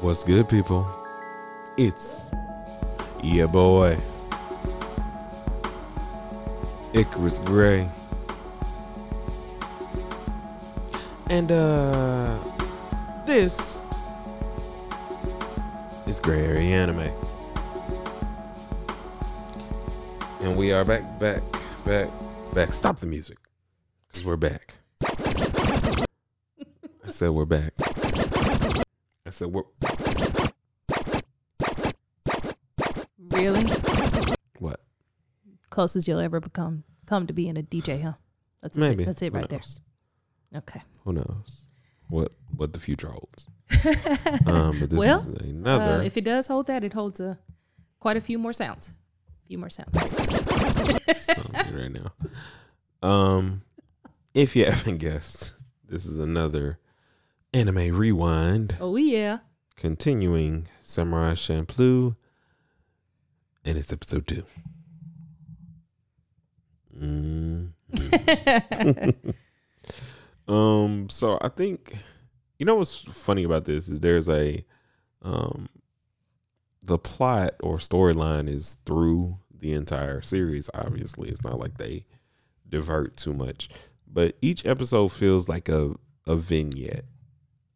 What's good, people? It's your boy, Icarus Gray, and uh, this is Gray Area Anime, and we are back, back, back, back. Stop the music, cause we're back. I said we're back. I said we're Really? what? Closest you'll ever become come to being a DJ, huh? That's that's Maybe. It. That's it right there. Okay. Who knows what what the future holds? Um, but this Well, is another. Uh, if it does hold that, it holds a quite a few more sounds. A few more sounds. right now. Um, if you haven't guessed, this is another anime rewind, Oh yeah. Continuing Samurai Champloo, and it's episode two. Mm. um, so I think you know what's funny about this is there's a um the plot or storyline is through the entire series. Obviously, it's not like they divert too much, but each episode feels like a a vignette,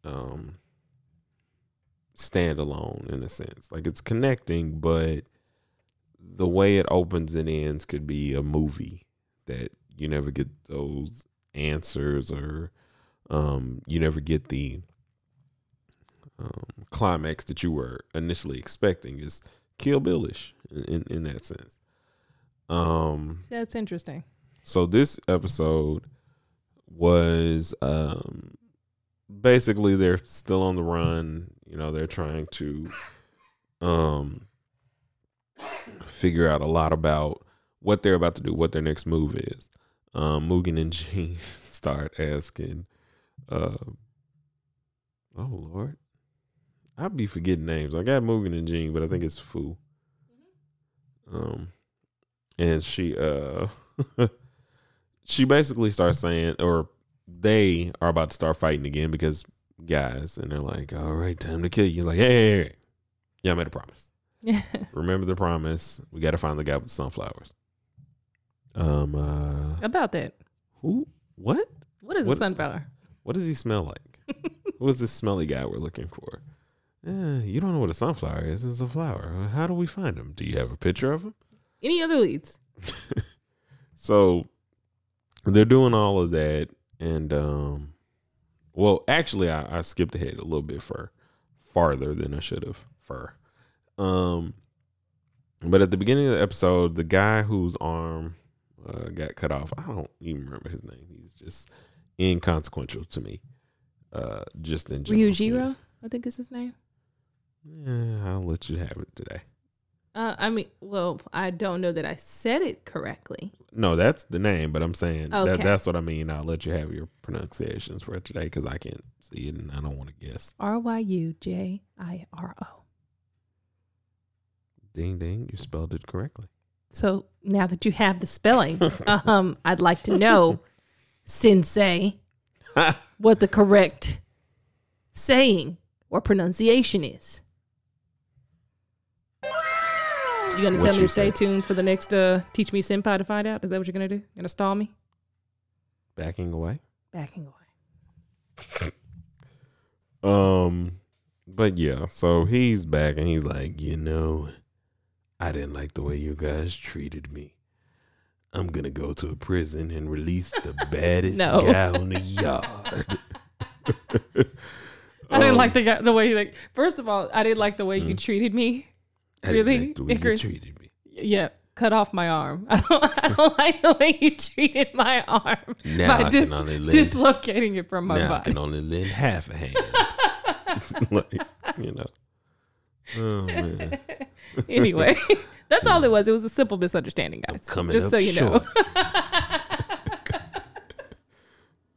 um, standalone in a sense. Like it's connecting, but the way it opens and ends could be a movie that you never get those answers or um you never get the um, climax that you were initially expecting is Kill Billish in, in, that sense. Um, That's interesting. so this episode was um basically they're still on the run, you know, they're trying to um figure out a lot about what they're about to do, what their next move is. Um Mugen and Jin start asking uh Oh Lord. I'll be forgetting names. I got Mugen and Jin, but I think it's Fu. Um and she uh she basically starts saying or they are about to start fighting again because guys and they're like all right time to kill you. He's like hey, hey, hey. yeah i made a promise. Remember the promise. We got to find the guy with the sunflowers. Um uh About that. who what? What is What- a sunflower? what does he smell like? Who's this smelly guy we're looking for? Uh, you don't know what a sunflower is. It's a flower. How do we find him? Do you have a picture of him? Any other leads? so they're doing all of that and um well actually I, I skipped ahead a little bit for farther than I should have for um but at the beginning of the episode the guy whose arm uh, got cut off I don't even remember his name he's just inconsequential to me uh just in general. Ryujiro, I think is his name. yeah I'll let you have it today Uh, I mean, well, I don't know that I said it correctly. no that's the name but I'm saying that, that's what I mean I'll let you have your pronunciations for today because I can't see it and I don't want to guess R Y U J I R O. Ding ding, you spelled it correctly. So now that you have the spelling, um, I'd like to know, Sensei, what the correct saying or pronunciation is. You gonna tell me to stay said. tuned for the next uh, Teach Me Senpai to find out? Is that what you're gonna do? Gonna stall me? Backing away. Backing away. Um, but yeah, so he's back and he's like, you know, I didn't like the way you guys treated me. I'm gonna go to a prison and release the baddest No. guy on the yard. I didn't Um, like the guy, the way like first of all, I didn't like the way you treated me. I really, like the way you Icarus? treated me. Yeah, cut off my arm. I don't, I don't like the way you treated my arm Now by I dis- can only lend, dislocating it from my now I can only lend half a hand. like, you know. Oh man. anyway, that's all it was. It was a simple misunderstanding, guys. Just so you short. know.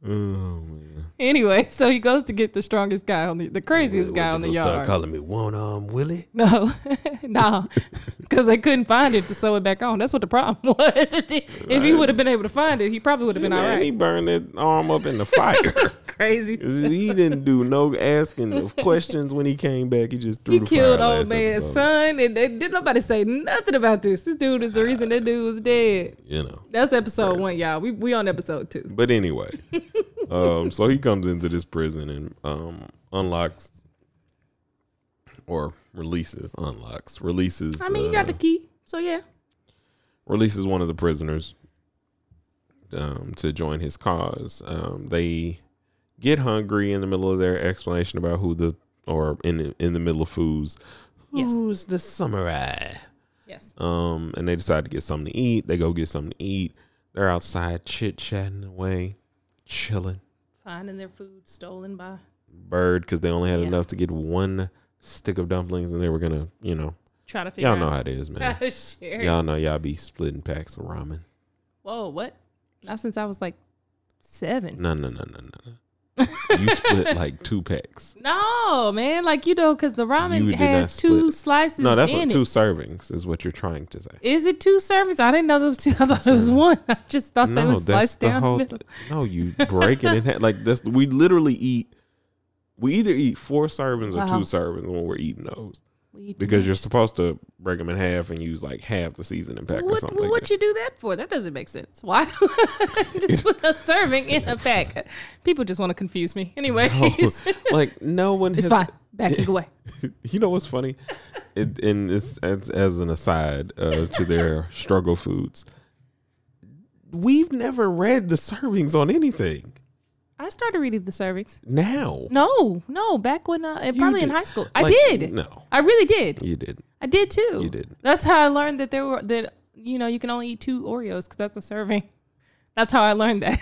Oh man. Anyway, so he goes to get the strongest guy on the, the craziest guy on the gonna Start calling me one arm Willie. No, no, because they couldn't find it to sew it back on. That's what the problem was. if he would have been able to find it, he probably would have been all Man, right. he burned that arm up in the fire. Crazy. he didn't do no asking of questions when he came back. He just threw He the killed old man's episode. son, and they, didn't nobody say nothing about this. This dude is the reason that dude was dead. You know. That's episode one, y'all. We we on episode two. But anyway, um, so he comes into this prison and um, unlocks or releases, unlocks, releases. I mean, you got the key, so yeah. releases one of the prisoners um, to join his cause. Um, they get hungry in the middle of their explanation about who the or in the, in the middle of foods. Yes. Who's the samurai? Yes. Um, and they decide to get something to eat. They go get something to eat. They're outside chit chatting away, chilling. Finding their food stolen by. Bird because they only had Yeah. enough to get one stick of dumplings, and they were gonna, you know, Try to figure y'all know out how it is, man. Oh, to share. y'all know y'all be splitting packs of ramen. Whoa, what? Not since I was like seven. No, no, no, no, no. You split like two packs. No, man. Like you know, because the ramen has two slices. No, that's what it. two servings is what you're trying to say. Is it two servings? I didn't know there was two. I thought it was one. I just thought No, was sliced down whole. no, you break it in half. Like that's we literally eat. We either eat four servings or Wow. two servings when we're eating those because you're supposed to break them in half and use like half the seasoning pack much. or what, something. what like that. you do that for? That doesn't make sense. Why just put a serving in a pack? People just want to confuse me. Anyways, like no one it's has. fine. Backing away. You know what's funny? It, and it's as, as an aside uh, to their struggle foods. We've never read the servings on anything. I started reading the servings. Now, No, no, back when uh, You probably in high school. I Like, did. No, I really did. you did. I did too. You did. That's how I learned that there were that you know you can only eat two Oreos because that's a serving. That's how I learned that.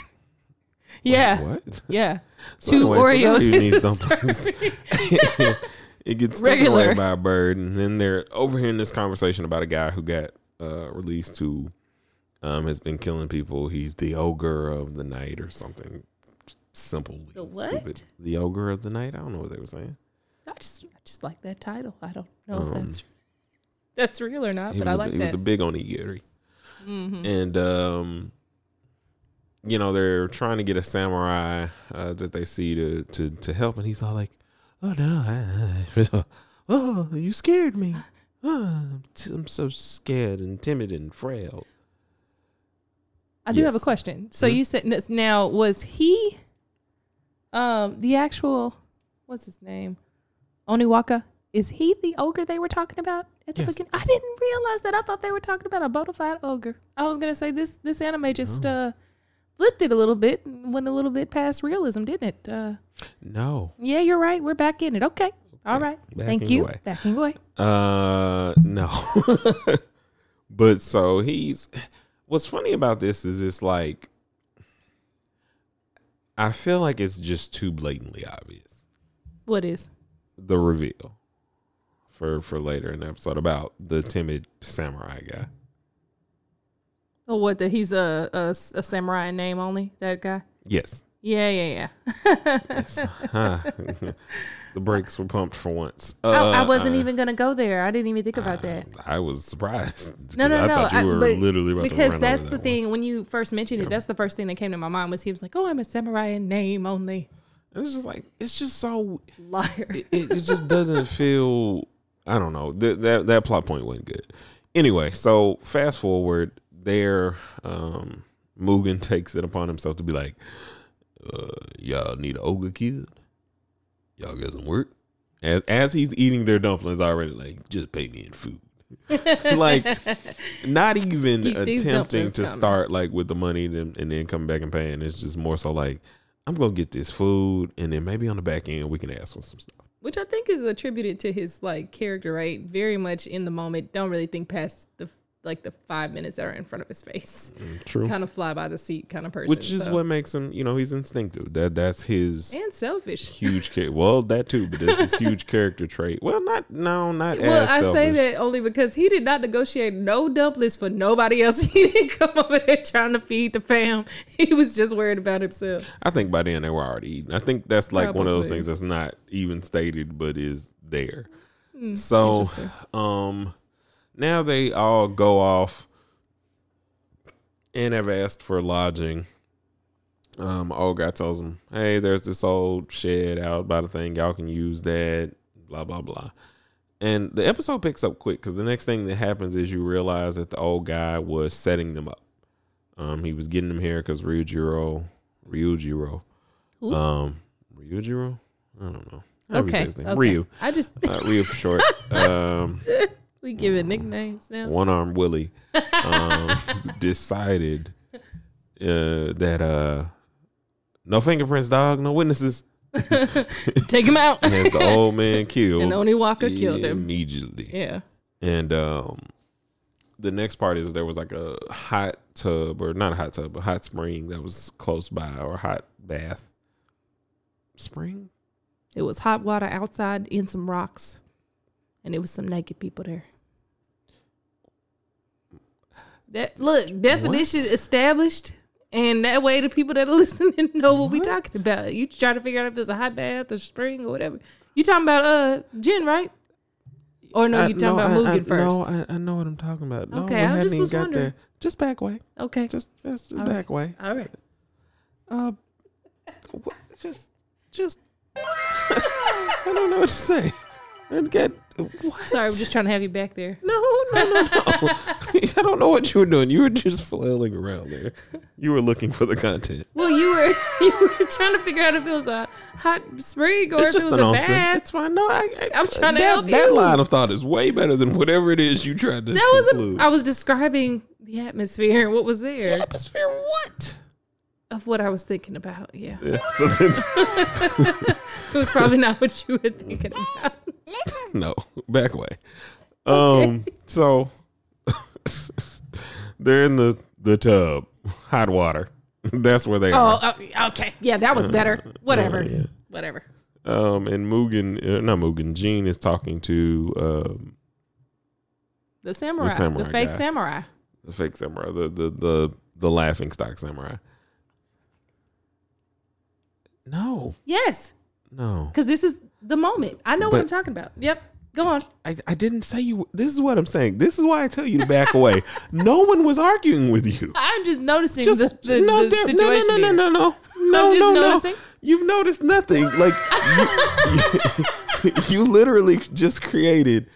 yeah, What? yeah. So two anyway, so Oreos is a serving. it gets taken Regular. away by a bird, and then they're overhearing this conversation about a guy who got uh, released who um, has been killing people. He's the ogre of the night or something simple. The what? Stupid. The ogre of the night. I don't know what they were saying. I just I just like that title. I don't know if Um, that's that's real or not, but I a, like he was a big on Igiri. Mhm. and um you know they're trying to get a samurai uh, that they see to to to help and he's all like oh no I, oh you scared me oh, I'm so scared and timid and frail I do have a question. So Mhm. you said now was he um the actual what's his name? Oniwaka? Is he the ogre they were talking about at the Yes. beginning? I didn't realize that. I thought they were talking about a bona fide ogre. I was gonna say this this anime just Oh. uh flipped it a little bit and went a little bit past realism, didn't it? Uh no yeah, you're right. We're back in it. Okay. All right. Thank you. away. Backing away. uh no but so he's what's funny about this is it's like I feel like it's just too blatantly obvious What is? the reveal for for later in the episode about the timid samurai guy. Oh, what? That he's a, a a samurai name only. That guy. Yes. Yeah, yeah, yeah. yes. Huh. the brakes were pumped for once. I, I Uh, wasn't uh, even gonna go there. I didn't even think about that. I was surprised. No, no, I no. thought you were literally about to because that's the that thing. When you first mentioned it, that's the first thing that came to my mind was he was like, "Oh, I'm a samurai in name only." One. It's just like it's just so Liar. it, it, it just doesn't feel I don't know. Th- that that plot point wasn't good. Anyway, so fast forward there um Mugen takes it upon himself to be like, uh, y'all need an ogre kid? Y'all got some work? As as he's eating their dumplings already, like, just pay me in food. like not even Keep attempting to coming. start like with the money and, and then come back and paying. It's just more so like I'm gonna get this food and then maybe on the back end we can ask for some stuff. Which I think is attributed to his like character, right? Very much in the moment. Don't really think past the like the five minutes that are in front of his face. Mm, True. Kind of fly by the seat kind of person. Which is so. what makes him, you know, he's instinctive. That that's his and selfish. huge character. Well, that too, but it's his huge character trait. Well, not no, not Well, I selfish. say that only because he did not negotiate no dumplings for nobody else. He didn't come over there trying to feed the fam. He was just worried about himself. I think by then they were already eating. I think that's like one of those things that's not even stated, but is there. Hmm, So, um, now they all go off and have asked for lodging. Um, old guy tells them, "Hey, there's this old shed out by the thing. Y'all can use that." Blah blah blah. And the episode picks up quick because the next thing that happens is you realize that the old guy was setting them up. Um, he was getting them here because Ryujiro, Ryujiro, um, Ryujiro, I don't know. Say Okay. okay. Ryu, I just uh, Ryu for short. Um, we give it nicknames now. one arm Willie um, decided uh, that uh, no fingerprints, dog, no witnesses. Take him out. And the old man killed and Oniwaka killed him. immediately. Yeah. And um, the next part is there was like a hot tub, or not a hot tub, a hot spring that was close by, or a hot bath spring. It was hot water outside in some rocks, and it was some naked people there. That look definition What? established, and that way the people that are listening know what, we What? talking about. You try to figure out if it's a hot bath or spring or whatever. You talking about uh Jin, right? Or no, you talking about Mugen I, first? No, I, I know what I'm talking about. No, Okay, I just was got wondering. there. Just back way. Okay, Just, just, back way. all right. Uh, just, just. I don't know what to say. And get what? Sorry, we're just trying to have you back there. No, no, no, no. I don't know what you were doing. You were just flailing around there. You were looking for the content. Well, you were you were trying to figure out if it was a hot spring or It's if just it was an a bath. It's fine. No, I, I, I'm trying to that, help That you. line of thought is way better than whatever it is you tried to That was conclude. a, I was describing the atmosphere and what was there atmosphere. What? of what I was thinking about. Yeah. Yeah. So then- It was probably not what you were thinking about. no, back away. Um. So they're in the the tub, hot water. That's where they Oh, are. uh, okay. Yeah, that was better. Whatever. yeah. Whatever. Um. And Mugen, uh, not Mugen, Jin is talking to um The samurai. The, samurai the fake guy. samurai. the fake samurai, the the the the laughing stock samurai. No, Yes. No. Because this is the moment. I know what I'm talking about. Yep. Go on. I, I didn't say you. This is what I'm saying. This is why I tell you to back away. No one was arguing with you. I'm just noticing Just the, the, no, the there- situation. no, no, no, no, no, no, no, just no, noticing. no. You've noticed nothing. Like you, you, literally just created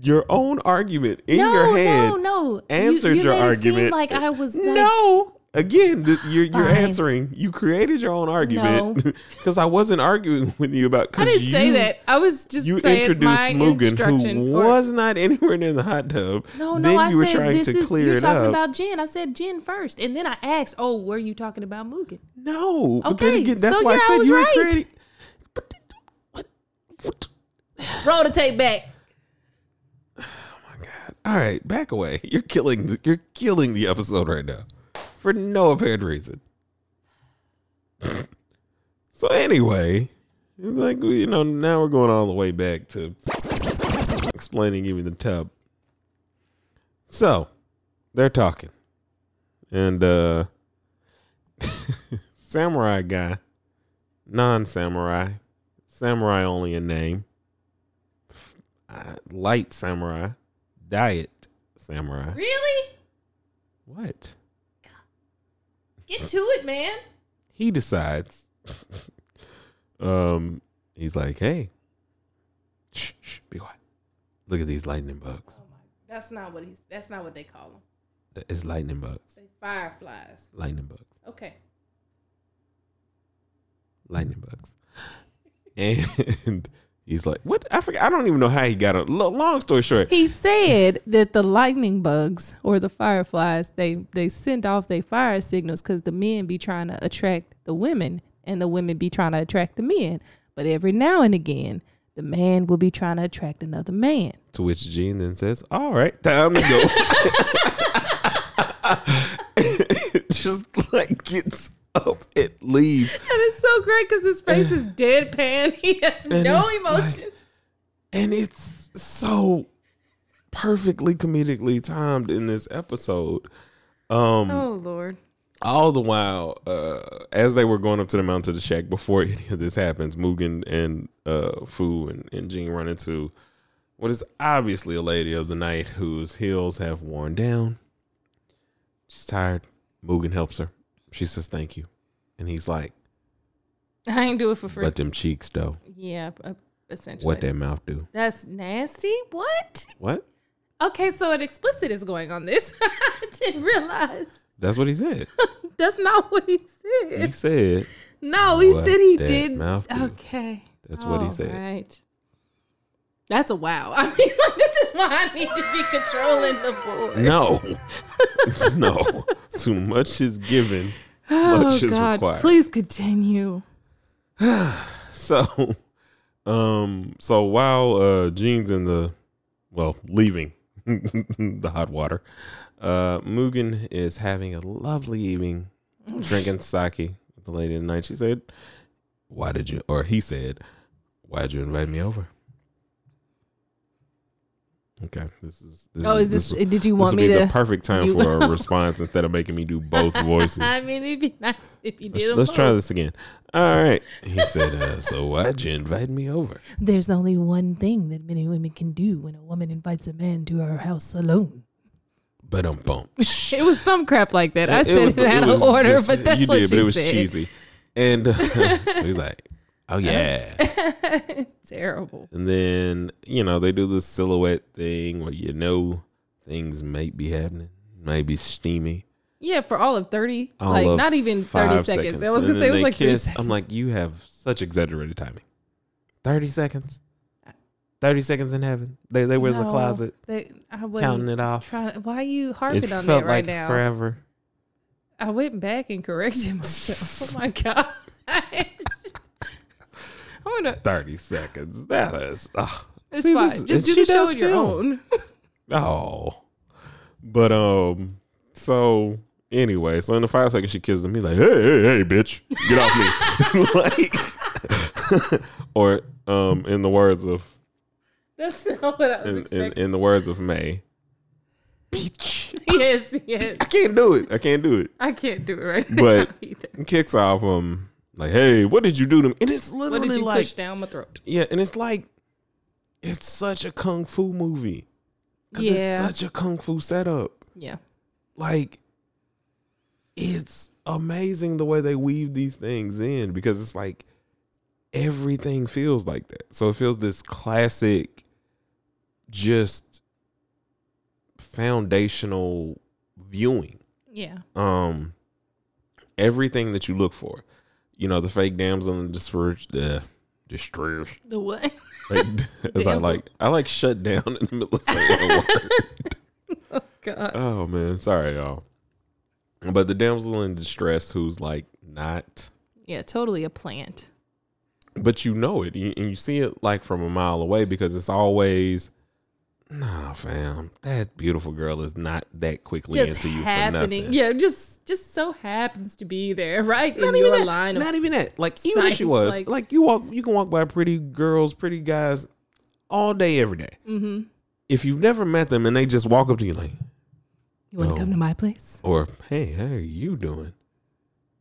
your own argument in no, your head. no, no. no. answered you, you your made it seem argument. like I was like, no. Again, th- you're you're Fine. answering. You created your own argument because I wasn't arguing with you about. I didn't say that. I was just You saying introduced my Mugen, who or- was not anywhere near the hot tub. no, no. then I you were said trying this to is clear you're talking up. about Jin. I said Jin first, and then I asked, "Oh, were you talking about Mugen?" no, but then again, that's so why yeah, I I said was you were right. creating. What? What? Roll the tape back. Oh my god. All right, back away. You're killing. The, you're killing the episode right now for no apparent reason. so anyway, like you know, now we're going all the way back to explaining even the tub. So they're talking, and uh samurai guy, non-samurai, samurai only in name, uh, light samurai, diet samurai. Really? What? Get to it, man. He decides. um, he's like, "Hey, shh, shh, be quiet. Look at these lightning bugs. Oh my, that's not what he's. That's not what they call them. It's lightning bugs. Say fireflies. Lightning bugs. Okay. lightning bugs. And he's like, "What? I forget. I don't even know how he got it. Long story short, He said that the lightning bugs or the fireflies they they send off their fire signals because the men be trying to attract the women and the women be trying to attract the men. But every now and again, the man will be trying to attract another man. to which Jin then says, "All right, time to go." Just like gets up it leaves, so great because his face is deadpan. He has And no emotion. like- and it's so perfectly comedically timed in this episode. Um, oh Lord. all the while, uh, as they were going up to the mountain to the shack before any of this happens, Mugen and uh, Fu and, and Jin run into what is obviously a lady of the night whose heels have worn down. She's tired. Mugen helps her. She says thank you. And he's like, I ain't do it for free. but them cheeks though. yeah, uh, essentially. What that mouth do? That's nasty. What? What? Okay, so an explicit is going on this. I didn't realize. That's what he said. That's not what he said. he said. No, he said he did. mouth do. Okay. That's what he said. Right. That's a wow. I mean, like, this is why I need to be controlling the board. no. no. Too much is given. oh, much is God. required. Please continue. So um so while uh Jin's in the well, leaving the hot water, uh Mugen is having a lovely evening drinking sake with the lady of the night. She said, Why did you or he said, Why'd you invite me over? Okay, this is this Oh, is this? this, did you this want would me be to? the perfect time you- for a response instead of making me do both voices. I mean, it'd be nice if you did. Let's, let's try this again. All right. He said, uh, So why'd you invite me over? There's only one thing that many women can do when a woman invites a man to her house alone. But um, bump. It was some crap like that. I said it, out of order, just- but that's you what did, she but it was said. cheesy. And uh, so he's like, "Oh yeah." Terrible. And then you know they do this silhouette thing where you know things might be happening, maybe steamy. Yeah, for all of thirty, All like of not even 30 seconds. I was going to say it was like kiss. I'm like, you have such exaggerated timing. Thirty seconds. Thirty seconds in heaven. They they were in the closet They, I counting it off. trying. Why are you It harping on felt that right like now? forever. I went back and corrected myself. oh my god. I'm gonna. Thirty seconds. That is. It's See, fine. this- Just do the show on your film. own. Oh. But um so anyway, so in the five seconds she kisses him, he's like, Hey, hey, hey, bitch, get off me. like or um in the words of That's not what I was in, in, expecting. in the words of May. Bitch. yes, yes. I can't do it. I can't do it. I can't do it right But- now either. Kicks off um like, hey, what did you do to me? And it's What literally did you like push down my throat? Yeah, and it's like it's such a kung fu movie. Cause Yeah. it's such a kung fu setup. Yeah. like it's amazing the way they weave these things in because it's like everything feels like that. So it feels this classic just foundational viewing. Yeah. Um everything that you look for. You know, the fake damsel in distress uh, distress. The what? Like, as I like I like shut down in the middle of saying a word. God. Oh man, sorry y'all. But the damsel in distress who's like not Yeah, totally a plant. but you know it and you see it like from a mile away because it's always nah fam that beautiful girl is not that quickly Just into you happening. for nothing Yeah, just just so happens to be there, right? not in even your that, line not even that like even if she was like- like, you walk you can walk by pretty girls pretty guys all day every day. mm-hmm. if you've never met them and they just walk up to you like You wanna No. come to my place? or hey how are you doing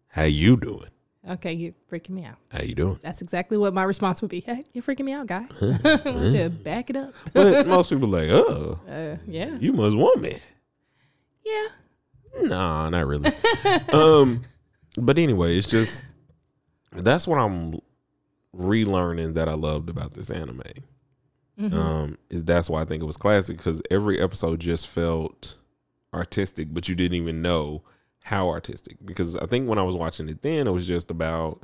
how you doing Okay, you're freaking me out. how you doing That's exactly what my response would be. Hey, you're freaking me out, guy. Don't you back it up? but most people like oh Uh, yeah. you must want me Yeah. Nah, not really. um, but anyway, it's just that's what I'm relearning that I loved about this anime. Mhm. Um, is that's why I think it was classic because every episode just felt artistic, but you didn't even know how artistic. Because I think when I was watching it then, it was just about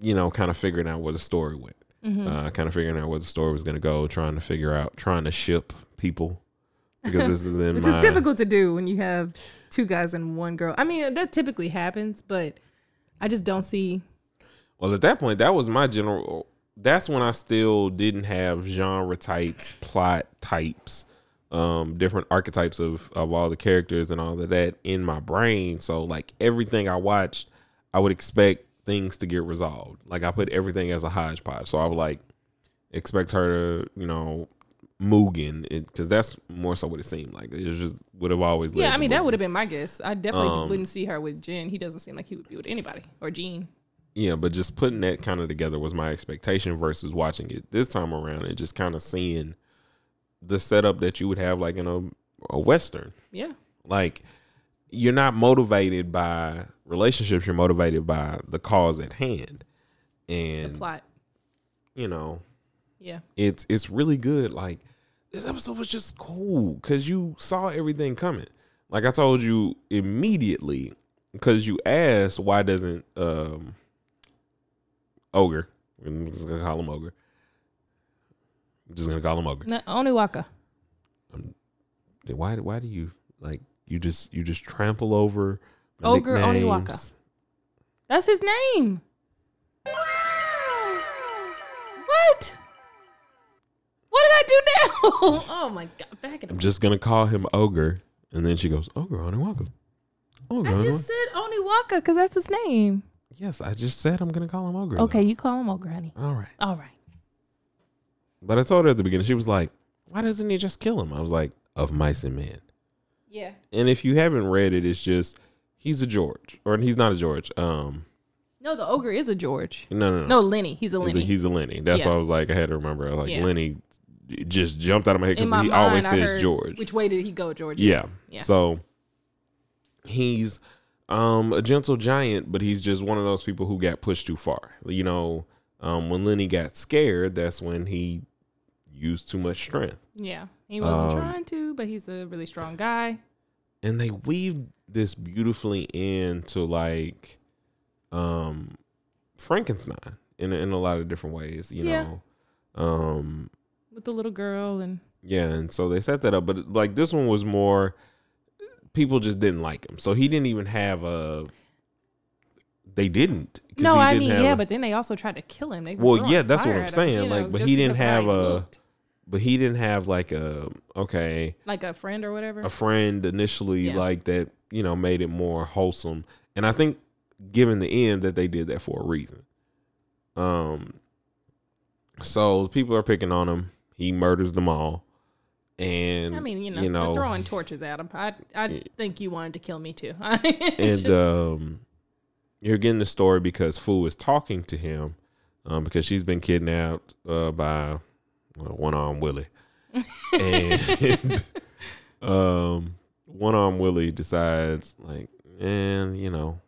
you know kind of figuring out where the story went, Mhm. uh, kind of figuring out where the story was going to go, trying to figure out, trying to ship people. Because this is in Which my is difficult to do when you have two guys and one girl. I mean, that typically happens, but I just don't see. Well, at that point, that was my general. That's when I still didn't have genre types, plot types, um, different archetypes of of all the characters and all of that in my brain. So, like everything I watched, I would expect things to get resolved. Like I put everything as a hodgepodge. So I would like expect her to, you know, Mugen, because that's more so what it seemed like. It just would have always. Yeah, I mean, that would have been my guess. I definitely Um, wouldn't see her with Jin. He doesn't seem like he would be with anybody or Jin. Yeah, but just putting that kind of together was my expectation versus watching it this time around and just kind of seeing the setup that you would have like in a, a western. Yeah. Like you're not motivated by relationships, you're motivated by the cause at hand. The And plot. you know, Yeah. it's it's really good. Like this episode was just cool because you saw everything coming. Like I told you immediately, because you asked why doesn't um ogre? I'm just gonna call him ogre. I'm just gonna call him ogre. No, Oniwaka. Um, why? Why do you like? You just you just trample over my Ogre Oniwaka. That's his name. What? What did I do now? oh my god! Back in I'm just gonna call him ogre, and then she goes ogre Oniwaka. Ogre. I Oniwaka. just said Oniwaka because that's his name. yes, I just said I'm gonna call him ogre. Okay, you call him Ogre, honey. All right. All right. But I told her at the beginning, she was like, why doesn't he just kill him? I was like, of mice and men. Yeah. And if you haven't read it, it's just he's a George. Or he's not a George. Um No, the ogre is a George. no no no. No, Lenny. He's a he's, a, Lenny. he's a Lenny. That's Yeah. why I was like, I had to remember. Like Yeah. Lenny just jumped out of my head because he mind, always I says heard, George. Which way did he go, George? yeah. Yeah. So he's um a gentle giant, but he's just one of those people who got pushed too far. You know, um when Lenny got scared, that's when he used too much strength. Yeah. He wasn't Um, trying to, but he's a really strong guy. and they weave this beautifully into like um Frankenstein in in a lot of different ways, you Yeah. know. Um With the little girl and yeah, and so they set that up, but like this one was more people just didn't like him. So he didn't even have a they didn't. No, he I didn't mean, yeah, a- but then they also tried to kill him. They Well, yeah, that's what I'm at him, saying, like, know, but he didn't because of how have a- looked. But he didn't have like a okay, like a friend or whatever. a friend initially Yeah. like that, you know, made it more wholesome. And I think given the end that they did that for a reason. Um so people are picking on him. He murders them all. And I mean, you know, you know throwing torches at him. I, I think you wanted to kill me too. and just- um you're getting the story because Fu is talking to him um, because she's been kidnapped uh, by one arm Willie, and um, one arm Willie decides like, and you know,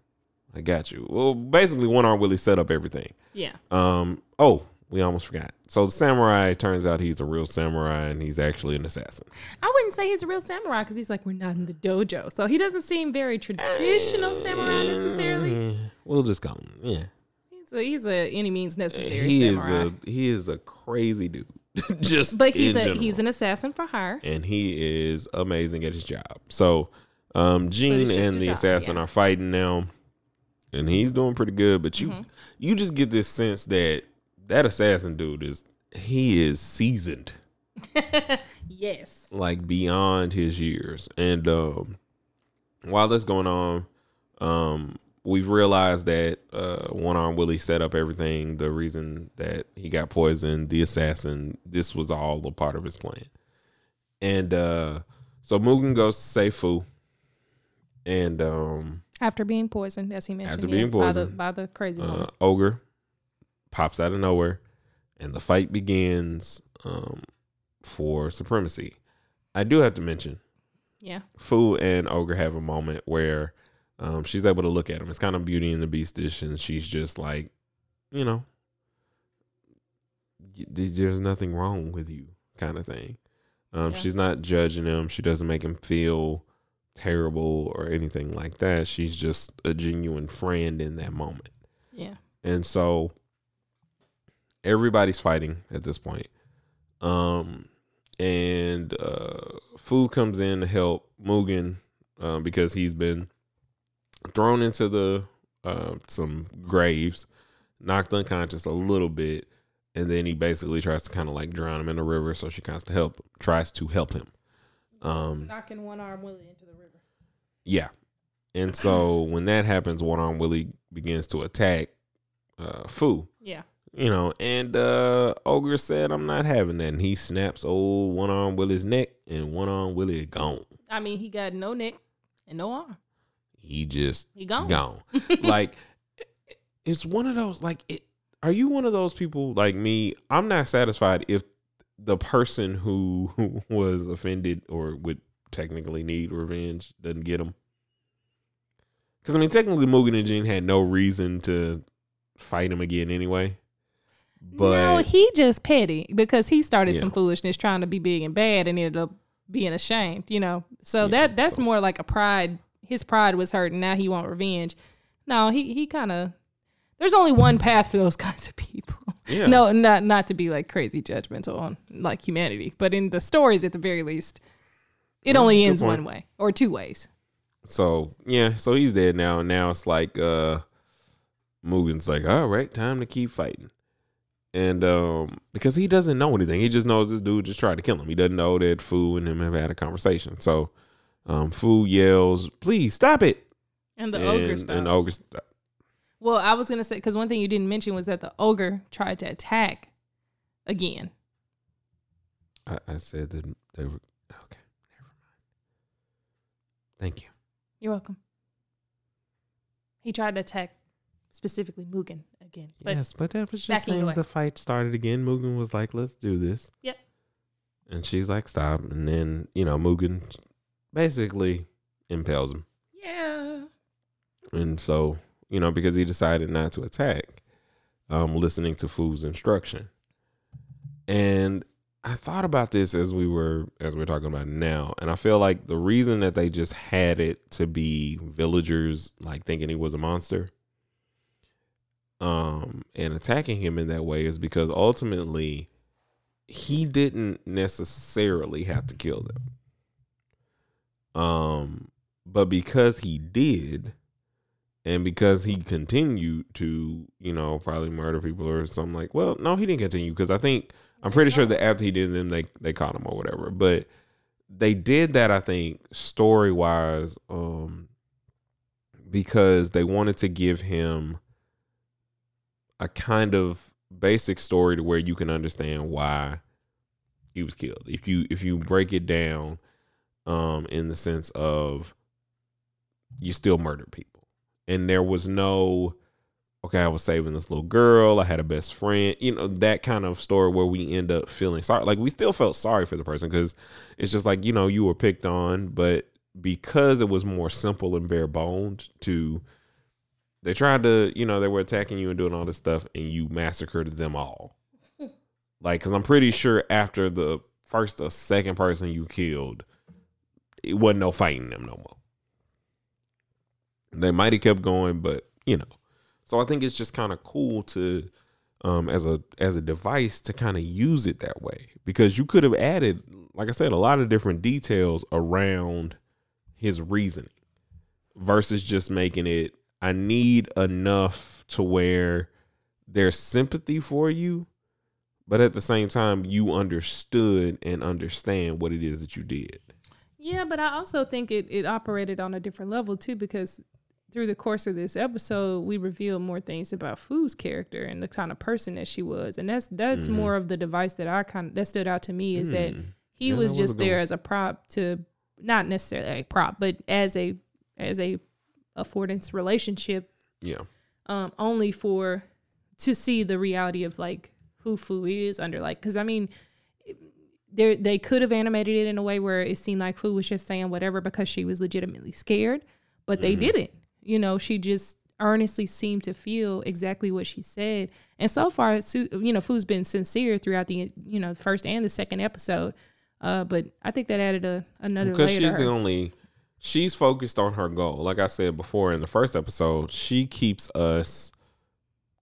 I got you. Well, basically, one arm Willie set up everything. yeah, Um, oh, we almost forgot. So the samurai turns out he's a real samurai and he's actually an assassin. I wouldn't say he's a real samurai because he's like we're not in the dojo, so he doesn't seem very traditional samurai necessarily. Eh, We'll just call him. Yeah. He's a, he's a any means necessary he samurai. is a he is a crazy dude. Just but he's a general. he's an assassin for hire. and he is amazing at his job. So um Jin and the job, assassin yeah. are fighting now. And he's doing pretty good, but you Mhm. you just get this sense that that assassin dude is he is seasoned yes. like beyond his years. And um while that's going on, um we've realized that uh one arm Willie set up everything, the reason that he got poisoned, the assassin, this was all a part of his plan. And uh so Mugen goes to save Fu. And um After being poisoned, as he mentioned, After yeah, being by the, poisoned, by the crazy uh. Ogre pops out of nowhere and the fight begins um for supremacy. I do have to mention Yeah, Fu and Ogre have a moment where um, she's able to look at him. It's kind of Beauty and the Beastish, and she's just like, you know, there's nothing wrong with you, kind of thing. Um, Yeah. She's not judging him. She doesn't make him feel terrible or anything like that. She's just a genuine friend in that moment. yeah. And so everybody's fighting at this point. Um and uh Fu comes in to help Mugen um, because he's been thrown into the uh, some graves, knocked unconscious a little bit, and then he basically tries to kind of like drown him in the river. So she tries to help, tries to help him. Um, Knocking one arm Willie into the river. yeah. And so when that happens, one arm Willie begins to attack uh, Fu. Yeah. You know, and uh Ogre said, I'm not having that. And he snaps old one arm Willie's neck and one arm Willie gone. I mean, he got no neck and no arm. He just He gone. gone. like it's one of those like it are you one of those people like me? I'm not satisfied if the person who, who was offended or would technically need revenge doesn't get them. Because I mean, technically, Mugen and Jin had no reason to fight him again anyway. But no, he just petty because he started Yeah. some foolishness trying to be big and bad and ended up being ashamed, you know. So Yeah, that that's so- more like a pride. His pride was hurt and now he want revenge. No, he he kind of there's only one path for those kinds of people. yeah, No, not not to be like crazy judgmental on like humanity, but in the stories at the very least, it only ends point. one way or two ways. So yeah, so he's dead now. And now it's like uh Mugen's like, all right, time to keep fighting. And um because he doesn't know anything. He just knows this dude just tried to kill him. He doesn't know that Fu and him have had a conversation. So um Fu yells, please stop it. And the and, ogre stops. and the ogre stop. Well, I was gonna say because one thing you didn't mention was that the ogre tried to attack again. I, I said that they were okay. Never mind. Thank you. You're welcome. He tried to attack specifically Mugen again. But yes, but that was just backing saying away. the fight started again. Mugen was like, "Let's do this." Yep. And she's like, "Stop!" And then you know, Mugen basically impels him, yeah. and so you know, because he decided not to attack, um, listening to Fu's instruction, and I thought about this as we were as we are talking about now, and I feel like the reason that they just had it to be villagers like thinking he was a monster, um, and attacking him in that way is because ultimately he didn't necessarily have to kill them. Um, but because he did, and because he continued to, you know, probably murder people or something like, well, no, he didn't continue because I think I'm pretty sure that after he did them, they they caught him or whatever. But they did that, I think, story wise, um, because they wanted to give him a kind of basic story to where you can understand why he was killed. If you if you break it down, um, in the sense of you still murdered people, and there was no okay, I was saving this little girl. I had a best friend. You know, that kind of story where we end up feeling sorry. Like we still felt sorry for the person because it's just like, you know, you were picked on, but because it was more simple and bare boned to they tried to, you know, they were attacking you and doing all this stuff and you massacred them all. like, cause I'm pretty sure after the first or second person you killed, it wasn't no fighting them no more. They might have kept going, but you know. So I think it's just kind of cool to um as a as a device to kind of use it that way because you could have added like I said a lot of different details around his reasoning versus just making it I need enough to where there's sympathy for you but at the same time you understood and understand what it is that you did. Yeah, but I also think it, it operated on a different level too because through the course of this episode, we revealed more things about Fu's character and the kind of person that she was, and that's that's Mhm. more of the device that I kind of that stood out to me is that Hmm. he Yeah, was just there one. as a prop to not necessarily a prop, but as a as a affordance relationship, Yeah. um, only for to see the reality of like who Fu is under like because I mean they they could have animated it in a way where it seemed like Fu was just saying whatever because she was legitimately scared, but they Mhm. didn't. You know, she just earnestly seemed to feel exactly what she said. And so far, you know, Fu's been sincere throughout the you know first and the second episode. Uh, but I think that added a another because she's the only she's focused on her goal like i said before in the first episode she keeps us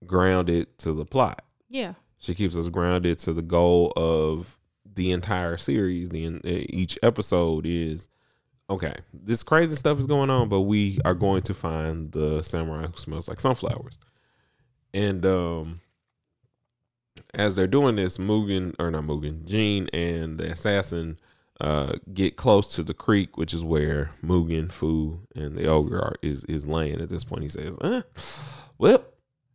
grounded to the plot yeah, she keeps us grounded to the goal of the entire series the each episode is okay this crazy stuff is going on but we are going to find the samurai who smells like sunflowers and um as they're doing this mugen or not mugen jin and the assassin uh, get close to the creek, which is where Mugen, Fu, and the ogre are is is laying at this point. He says, uh, "Well,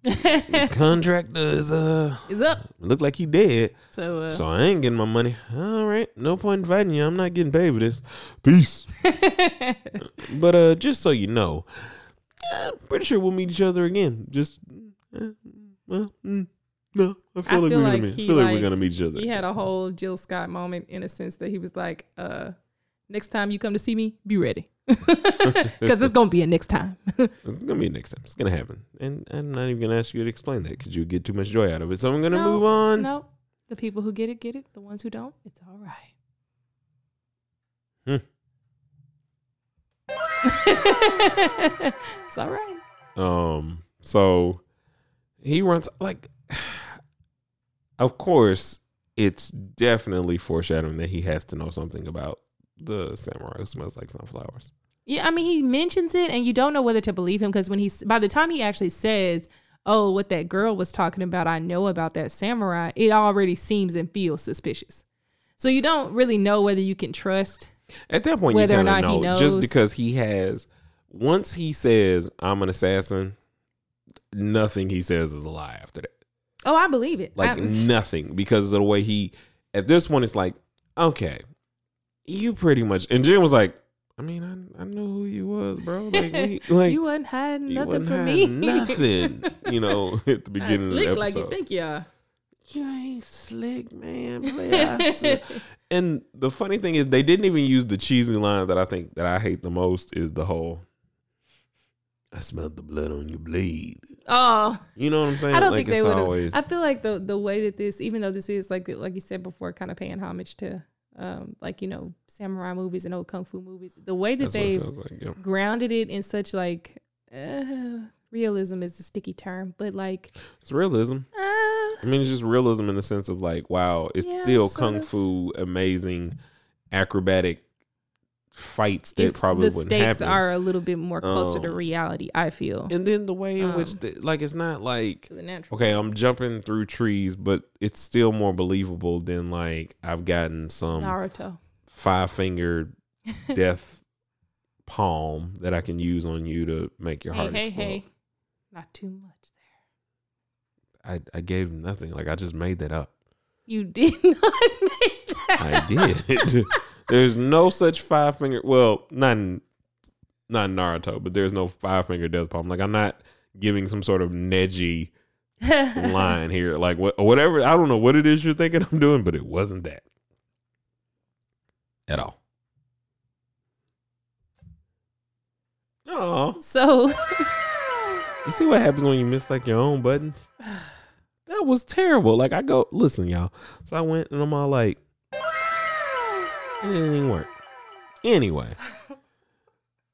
contractor is uh is up. look like he dead, So, uh, so I ain't getting my money. All right, no point in fighting you. I'm not getting paid for this. Peace. but uh, just so you know, I'm pretty sure we'll meet each other again. Just uh, well, mm, No, I feel I like feel we're like gonna meet. feel like, we're gonna meet each other. He had a whole Jill Scott moment in a sense that he was like, uh, next time you come to see me, be ready. Because it's going to be a next time. It's gonna be a next time. It's gonna happen, and I'm not even gonna ask you to explain that because you get too much joy out of it. So I'm gonna No, move on. no. The people who get it, get it. The ones who don't, it's all right. Hmm. it's all right. Um, so he runs like, of course, it's definitely foreshadowing that he has to know something about the samurai who smells like sunflowers. Yeah, I mean, he mentions it, and you don't know whether to believe him because when he's by the time he actually says, "Oh, what that girl was talking about, I know about that samurai," it already seems and feels suspicious. So you don't really know whether you can trust. At that point, Whether or you kind not of he know just because he has. Once he says, "I'm an assassin," nothing he says is a lie after that. Oh, I believe it. Like I- nothing because of the way he. At this point, it's like, okay, you pretty much. And Jin was like, I mean, I, I knew who you was, bro. Like, we, like you wasn't hiding nothing wasn't from hiding me. Nothing, you know, at the beginning of the slick episode. like you think you are. you ain't slick, man. Play and the funny thing is, they didn't even use the cheesy line that I think that I hate the most is the whole. I smelled the blood on your blade. Oh, You know what I'm saying? I don't like think they would. always. I feel like the the way that this, even though this is like like you said before, kind of paying homage to, um, like you know, samurai movies and old kung fu movies. The way that that's they've like. Yeah. grounded it in such like uh, realism is a sticky term, but like It's realism. uh, I mean, it's just realism in the sense of like, wow, it's Yeah, still kung of. fu, amazing, acrobatic fights that it's- probably the stakes happen. are a little bit more closer to Um, reality. I feel and then the way in which, Um, the, like, it's not like okay, I'm jumping through trees, but it's still more believable than like I've gotten some Naruto. five fingered death palm that I can use on you to make your Hey, heart hey, explode. hey! Not too much there. I, I gave nothing. Like I just made that up. You did not make that. I did. There's no such five finger. Well, not in, not in Naruto, but there's no five finger death palm. Like I'm not giving some sort of Neji line here. Like what, whatever. I don't know what it is you're thinking I'm doing, but it wasn't that at all. Oh, so you see what happens when you miss like your own buttons? That was terrible. Like I go, listen, y'all. So I went and I'm all like, it didn't even work. Anyway,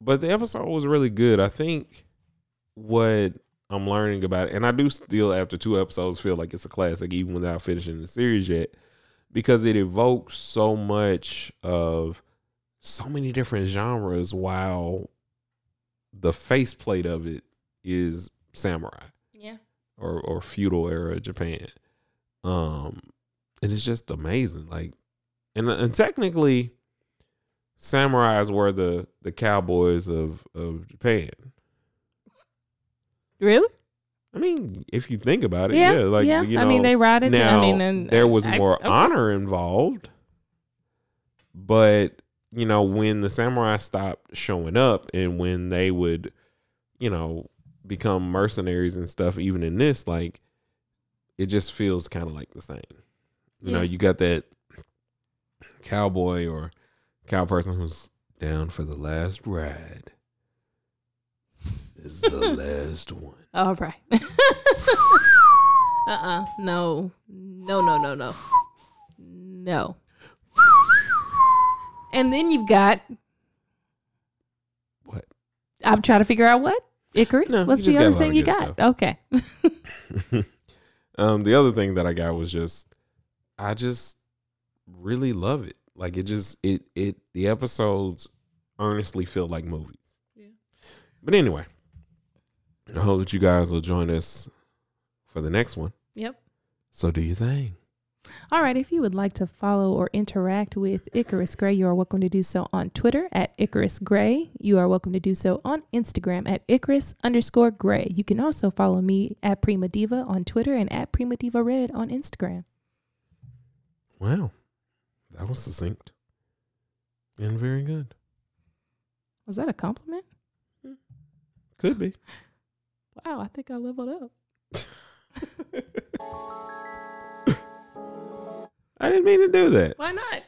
but the episode was really good. I think what I'm learning about it, and I do still after two episodes feel like it's a classic, even without finishing the series yet, because it evokes so much of so many different genres while the faceplate of it is samurai yeah, or or feudal era Japan. Um, and it's just amazing. Like, and and technically, samurais were the the cowboys of of Japan. really? I mean, if you think about it, Yeah, yeah, like yeah. you know, I mean, they ride it. now I mean, and there was I- more okay. honor involved, but you know, when the samurai stopped showing up, and when they would, you know, become mercenaries and stuff, even in this, like, it just feels kind of like the same. You know, you got that cowboy or cow person who's down for the last ride. This is the last one. All right. uh uh No. No, no, no, no. No. And then you've got What? I'm trying to figure out what? Icarus? No, What's the other thing you got? Okay. um, the other thing that I got was just, I just really love it. Like it just it it the episodes earnestly feel like movies. Yeah. But anyway, I hope that you guys will join us for the next one. Yep. So do your thing. All right. If you would like to follow or interact with Icarus Gray, you are welcome to do so on Twitter at Icarus Gray. You are welcome to do so on Instagram at Icarus underscore Gray. You can also follow me at Prima Diva on Twitter and at Prima Diva Red on Instagram. Wow, that was succinct and very good. Was that a compliment? Hmm. Could be. Wow, I think I leveled up. I didn't mean to do that. Why not?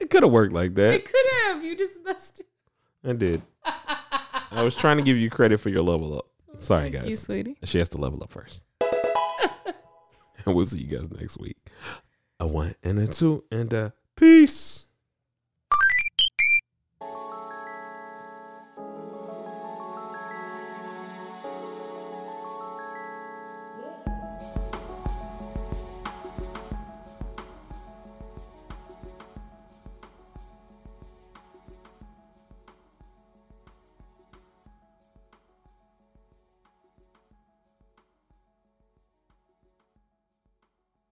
It could have worked like that. It could have. You just must. I did. I was trying to give you credit for your level up. Sorry, Thank you, guys. sweetie. She has to level up first. and we'll see you guys next week. A one and a two and a peace.